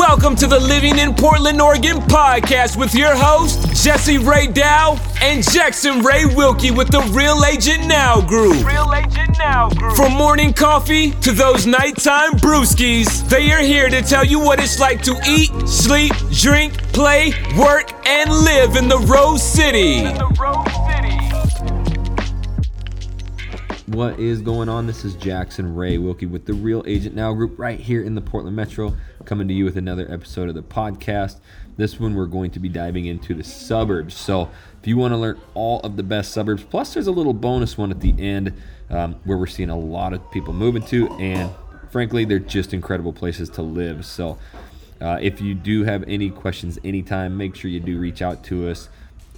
Welcome to the Living in Portland, Oregon podcast with your host, Jesse Ray Dow and Jackson Ray Wilkie with the Real Agent Now Group. Real Agent Now Group. From morning coffee to those nighttime brewskis, they are here to tell you what it's like to eat, sleep, drink, play, work, and live in the Rose City. What is going on? This is Jackson Ray Wilkie with the Real Agent Now Group right here in the Portland Metro, coming to you with another episode of the podcast. This one we're going to be diving into the suburbs. So if you want to learn all of the best suburbs, plus there's a little bonus one at the end um, where we're seeing a lot of people moving to, and frankly, they're just incredible places to live. So uh, if you do have any questions anytime, make sure you do reach out to us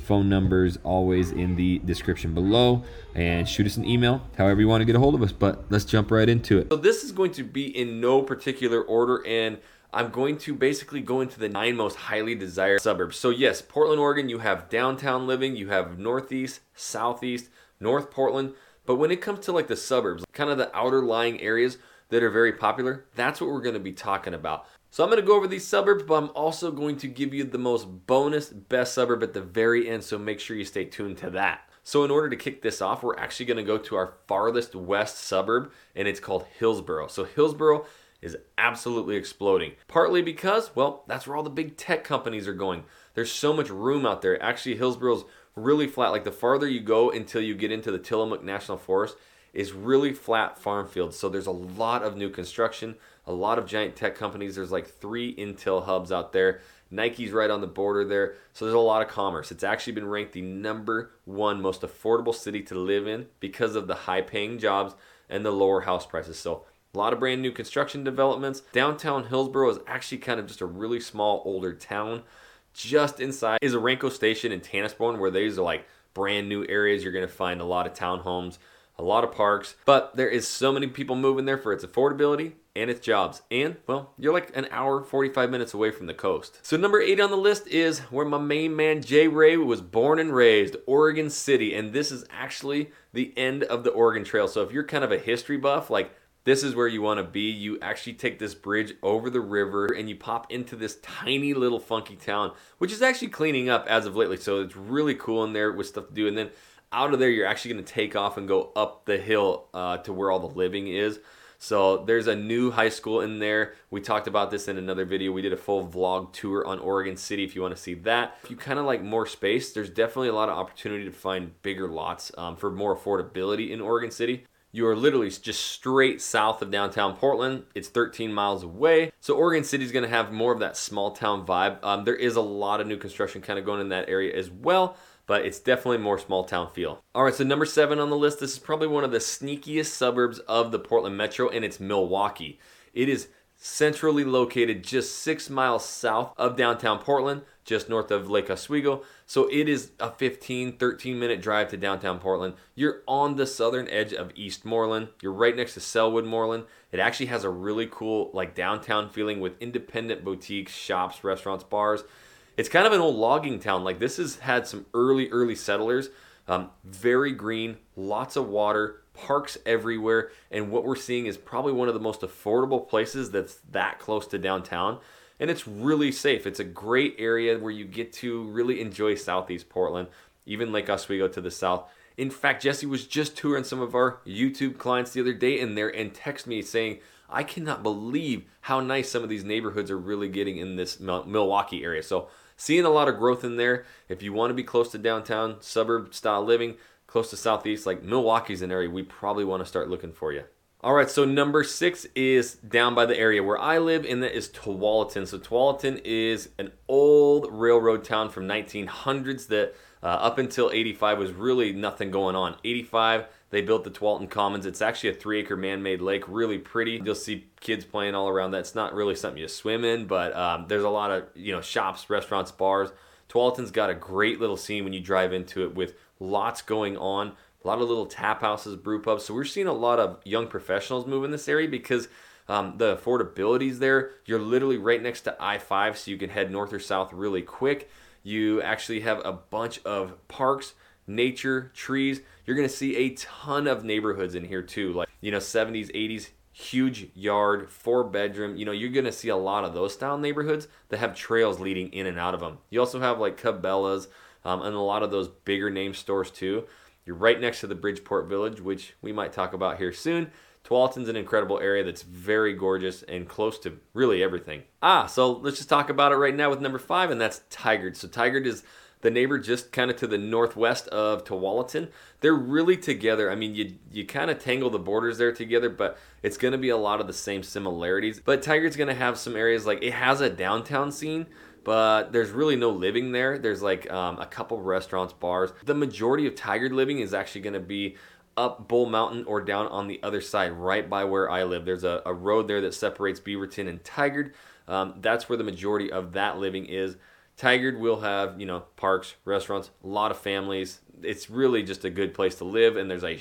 phone numbers always in the description below. And shoot us an email however you want to get a hold of us but let's jump right into it. So this is going to be in no particular order and i'm going to basically go into the nine most highly desired suburbs. So yes portland oregon you have downtown living you have northeast southeast north portland. But when it comes to like the suburbs kind of the outer lying areas that are very popular that's what we're going to be talking about so I'm going to go over these suburbs, but I'm also going to give you the most bonus best suburb at the very end, so make sure you stay tuned to that. So in order to kick this off, we're actually going to go to our farthest west suburb, and it's called Hillsboro. So Hillsboro is absolutely exploding. Partly because, well, that's where all the big tech companies are going. There's so much room out there. Actually, Hillsboro's really flat. Like the farther you go until you get into the Tillamook National Forest, is really flat farm fields. So there's a lot of new construction, a lot of giant tech companies. There's like three Intel hubs out there. Nike's right on the border there. So there's a lot of commerce. It's actually been ranked the number one most affordable city to live in because of the high paying jobs and the lower house prices. So a lot of brand new construction developments. Downtown Hillsboro is actually kind of just a really small older town. Just inside is Orenco station in Tanasbourne where these are like brand new areas. You're going to find a lot of townhomes, a lot of parks, but there is so many people moving there for its affordability and its jobs. And, well, you're like an hour, 45 minutes away from the coast. So, number eight on the list is where my main man Jay Ray was born and raised, Oregon City. And this is actually the end of the Oregon Trail. So, if you're kind of a history buff, like this is where you want to be. You actually take this bridge over the river and you pop into this tiny little funky town, which is actually cleaning up as of lately. So, it's really cool in there with stuff to do. And then out of there, you're actually going to take off and go up the hill uh, to where all the living is. So there's a new high school in there. We talked about this in another video. We did a full vlog tour on Oregon City if you want to see that. If you kind of like more space, there's definitely a lot of opportunity to find bigger lots um, for more affordability in Oregon City. You are literally just straight south of downtown Portland. It's 13 miles away. So Oregon City is going to have more of that small town vibe. Um, there is a lot of new construction kind of going in that area as well but it's definitely more small town feel. All right, so number seven on the list, this is probably one of the sneakiest suburbs of the Portland Metro, and it's Milwaukie. It is centrally located just six miles south of downtown Portland, just north of Lake Oswego. So it is a 15, 13 minute drive to downtown Portland. You're on the southern edge of Eastmoreland. You're right next to Sellwood Moreland. It actually has a really cool, like downtown feeling with independent boutiques, shops, restaurants, bars it's kind of an old logging town. Like this has had some early, early settlers. Um, very green, lots of water, parks everywhere, and what we're seeing is probably one of the most affordable places that's that close to downtown. And it's really safe. It's a great area where you get to really enjoy Southeast Portland, even Lake Oswego to the south. In fact, Jesse was just touring some of our YouTube clients the other day in there and text me saying, I cannot believe how nice some of these neighborhoods are really getting in this Milwaukie area. So seeing a lot of growth in there. If you want to be close to downtown, suburb style living, close to southeast, like Milwaukie's an area we probably want to start looking for you. All right, so number six is down by the area where I live, and that is Tualatin. So Tualatin is an old railroad town from 1900s that uh, up until 85 was really nothing going on. 85 they built the Tualatin Commons. It's actually a three acre man made lake, really pretty. You'll see kids playing all around that. It's not really something you swim in, but um, there's a lot of you know shops, restaurants, bars. Tualatin's got a great little scene when you drive into it with lots going on, a lot of little tap houses, brew pubs. So we're seeing a lot of young professionals move in this area because um, the affordability is there. You're literally right next to I 5, so you can head north or south really quick. You actually have a bunch of parks nature, trees. You're going to see a ton of neighborhoods in here too, like, you know, 70s, 80s huge yard, four bedroom. You know, you're going to see a lot of those style neighborhoods that have trails leading in and out of them. You also have like Cabela's um, and a lot of those bigger name stores too. You're right next to the Bridgeport Village, which we might talk about here soon. Tualatin's an incredible area that's very gorgeous and close to really everything. Ah, so let's just talk about it right now with number five, and that's Tigard. So Tigard is the neighbor just kind of to the northwest of Tualatin. They're really together. I mean, you you kind of tangle the borders there together, but it's going to be a lot of the same similarities. But Tigard's going to have some areas like it has a downtown scene, but there's really no living there. There's like um, a couple restaurants, bars. The majority of Tigard living is actually going to be up Bull Mountain or down on the other side, right by where I live. There's a, a road there that separates Beaverton and Tigard. Um, that's where the majority of that living is. Tigard will have, you know, parks, restaurants, a lot of families. It's really just a good place to live, and there's a,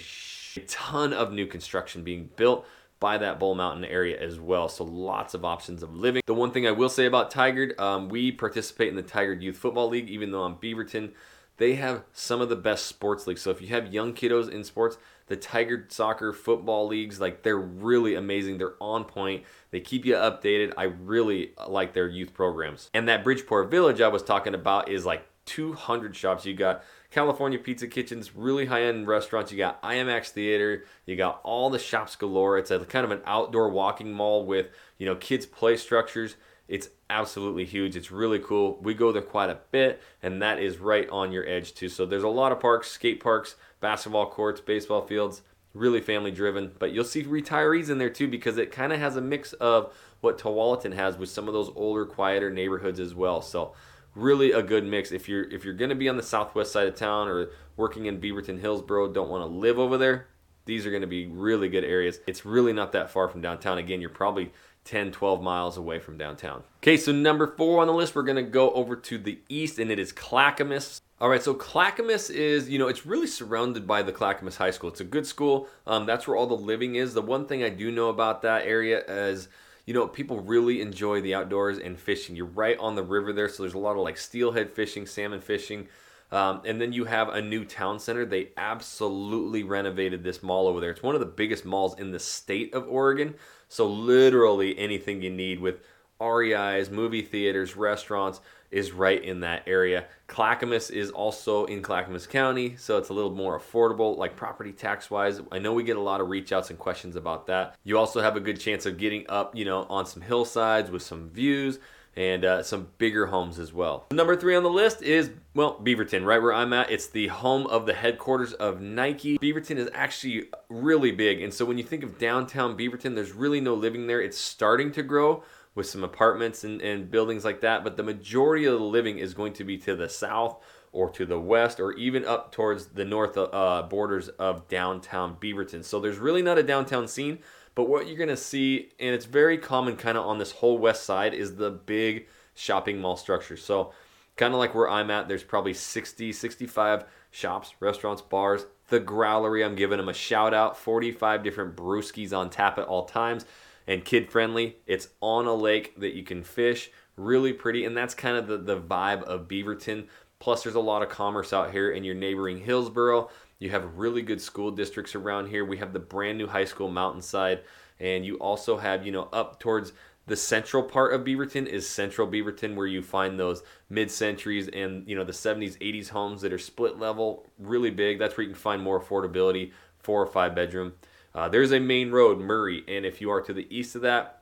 ton of new construction being built by that Bull Mountain area as well. So lots of options of living. The one thing I will say about Tigard, um, we participate in the Tigard Youth Football League, even though I'm Beaverton. They have some of the best sports leagues. So if you have young kiddos in sports, the Tigard soccer football leagues, like they're really amazing. They're on point. They keep you updated. I really like their youth programs. And that Bridgeport Village I was talking about is like 200 shops. You got California Pizza Kitchens, really high end restaurants. You got IMAX Theater. You got all the shops galore. It's a kind of an outdoor walking mall with you know kids play structures. It's absolutely huge. It's really cool. We go there quite a bit, and that is right on your edge too. So there's a lot of parks, skate parks, basketball courts, baseball fields. Really family driven, but you'll see retirees in there too because it kind of has a mix of what Tualatin has with some of those older, quieter neighborhoods as well. So really a good mix. If you're if you're going to be on the southwest side of town or working in Beaverton, Hillsboro, don't want to live over there, these are going to be really good areas. It's really not that far from downtown. Again, you're probably 10, 12 miles away from downtown. Okay, so number four on the list, we're to go over to the east, and it is Clackamas. All right, so Clackamas is, you know, it's really surrounded by the Clackamas High School. It's a good school. Um, that's where all the living is. The one thing I do know about that area is, you know, people really enjoy the outdoors and fishing. You're right on the river there, so there's a lot of like steelhead fishing, salmon fishing. Um, and then you have a new town center. They absolutely renovated this mall over there. It's one of the biggest malls in the state of Oregon. So literally anything you need with REIs, movie theaters, restaurants is right in that area. Clackamas is also in Clackamas County, so it's a little more affordable, like property tax wise. I know we get a lot of reach outs and questions about that. You also have a good chance of getting up, you know, on some hillsides with some views and uh, some bigger homes as well. Number three on the list is, well, Beaverton, right where I'm at. It's the home of the headquarters of Nike. Beaverton is actually really big. And so when you think of downtown Beaverton, there's really no living there. It's starting to grow with some apartments and, and buildings like that. But the majority of the living is going to be to the south or to the west or even up towards the north uh, borders of downtown Beaverton. So there's really not a downtown scene but what you're going to see, and it's very common kind of on this whole west side, is the big shopping mall structure. So, kind of like where I'm at, there's probably 60, 65 shops, restaurants, bars. The Growlery, I'm giving them a shout out. 45 different brewskis on tap at all times and kid friendly. It's on a lake that you can fish. Really pretty. And that's kind of the, the vibe of Beaverton. Plus, there's a lot of commerce out here in your neighboring Hillsboro. You have really good school districts around here. We have the brand new high school Mountainside, and you also have, you know, up towards the central part of Beaverton is Central Beaverton, where you find those mid-centuries and you know the 70s, 80s homes that are split level, really big. That's where you can find more affordability, four or five bedroom. Uh, there's a main road, Murray, and if you are to the east of that,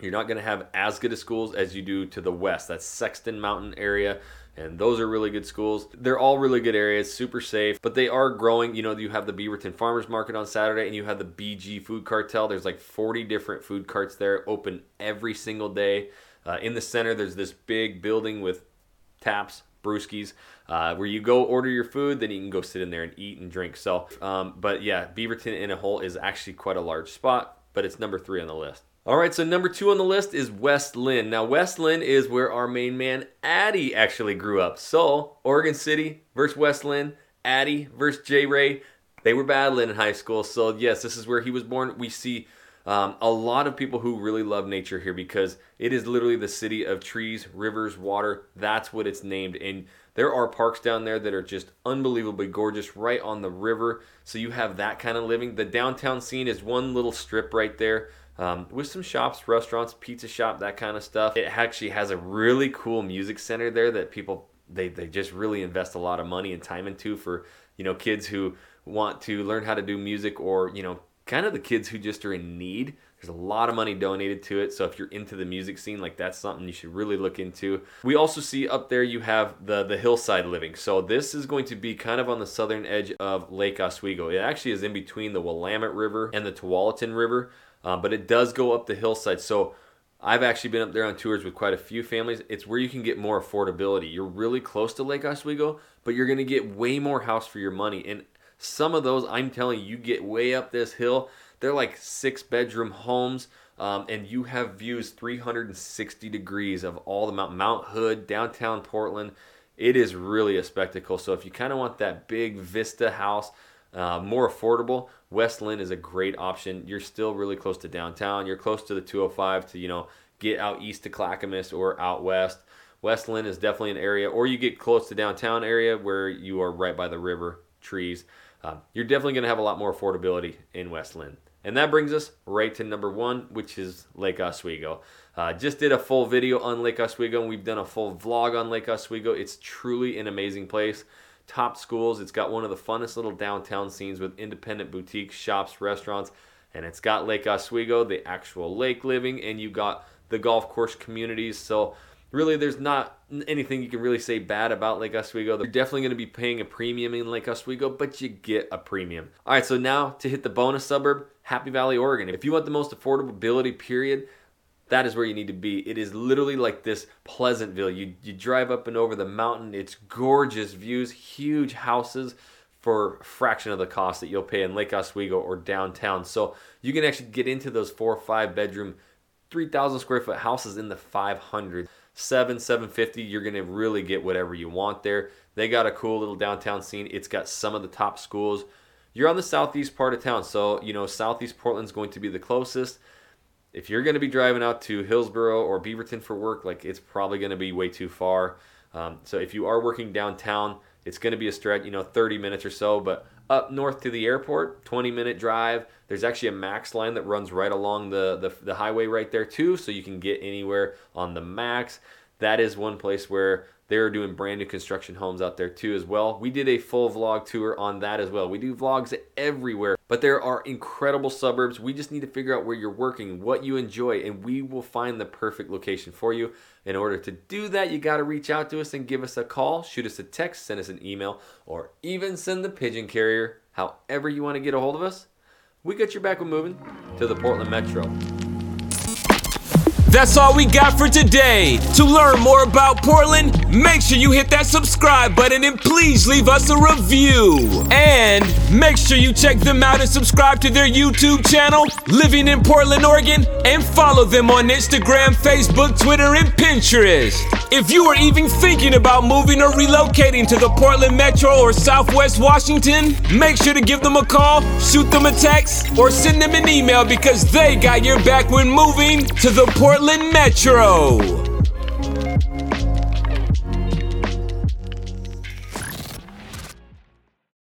you're not going to have as good of schools as you do to the west. That's Sexton Mountain area and those are really good schools. They're all really good areas, super safe, but they are growing. You know, you have the Beaverton Farmers Market on Saturday, and you have the BG Food Cartel. There's like 40 different food carts there, open every single day. Uh, in the center, there's this big building with taps, brewskis, uh, where you go order your food, then you can go sit in there and eat and drink. So, um, but yeah, Beaverton in a whole is actually quite a large spot, but it's number three on the list. All right, so number two on the list is West Linn. Now, West Linn is where our main man Addie actually grew up. So, Oregon City versus West Linn, Addie versus J Ray. They were battling in high school. So, yes, this is where he was born. We see Um, a lot of people who really love nature here because it is literally the city of trees, rivers, water. That's what it's named. And there are parks down there that are just unbelievably gorgeous right on the river. So you have that kind of living. The downtown scene is one little strip right there. Um, with some shops, restaurants, pizza shop, that kind of stuff. It actually has a really cool music center there that people they, they just really invest a lot of money and time into for you know kids who want to learn how to do music or you know kind of the kids who just are in need. There's a lot of money donated to it. So if you're into the music scene, like that's something you should really look into. We also see up there you have the the hillside living. So this is going to be kind of on the southern edge of Lake Oswego. It actually is in between the Willamette River and the Tualatin River, uh, but it does go up the hillside. So I've actually been up there on tours with quite a few families. It's where you can get more affordability. You're really close to Lake Oswego, but you're going to get way more house for your money. And some of those, I'm telling you, you get way up this hill. They're like six bedroom homes. Um, and you have views 360 degrees of all the Mount, Mount Hood, downtown Portland. It is really a spectacle. So if you kind of want that big vista house, uh, more affordable, West Linn is a great option. You're still really close to downtown. You're close to the 205 to you know get out east to Clackamas or out west. West Linn is definitely an area, or you get close to downtown area where you are right by the river, trees um, you're definitely going to have a lot more affordability in West Linn. And that brings us right to number one, which is Lake Oswego. Uh, just did a full video on Lake Oswego, and we've done a full vlog on Lake Oswego. It's truly an amazing place. Top schools. It's got one of the funnest little downtown scenes with independent boutiques, shops, restaurants, and it's got Lake Oswego, the actual lake living, and you got the golf course communities. So really there's not anything you can really say bad about Lake Oswego. You're definitely going to be paying a premium in Lake Oswego, but you get a premium. All right, so now to hit the bonus suburb, Happy Valley, Oregon. If you want the most affordability period, that is where you need to be. It is literally like this Pleasantville. You you drive up and over the mountain. It's gorgeous views, huge houses for fraction of the cost that you'll pay in Lake Oswego or downtown. So you can actually get into those four or five bedroom, 3,000 square foot houses in the 500 seven, seven fifty, you're gonna really get whatever you want there. They got a cool little downtown scene. It's got some of the top schools. You're on the southeast part of town, so you know Southeast Portland's going to be the closest. If you're going to be driving out to Hillsboro or Beaverton for work, like it's probably going to be way too far. Um, so if you are working downtown, it's going to be a stretch, you know, 30 minutes or so. But up north to the airport, 20 minute drive. There's actually a max line that runs right along the, the, the highway right there too, so you can get anywhere on the max. That is one place where they're doing brand new construction homes out there too as well. We did a full vlog tour on that as well. We do vlogs everywhere, but there are incredible suburbs. We just need to figure out where you're working, what you enjoy, and we will find the perfect location for you. In order to do that, you got to reach out to us and give us a call, shoot us a text, send us an email, or even send the pigeon carrier. However you want to get a hold of us, we got your back with moving to the Portland Metro. That's all we got for today. To learn more about Portland, make sure you hit that subscribe button and please leave us a review. And make sure you check them out and subscribe to their YouTube channel, Living in Portland, Oregon, and follow them on Instagram, Facebook, Twitter, and Pinterest. If you are even thinking about moving or relocating to the Portland Metro or Southwest Washington, make sure to give them a call, shoot them a text, or send them an email because they got your back when moving to the Portland Metro.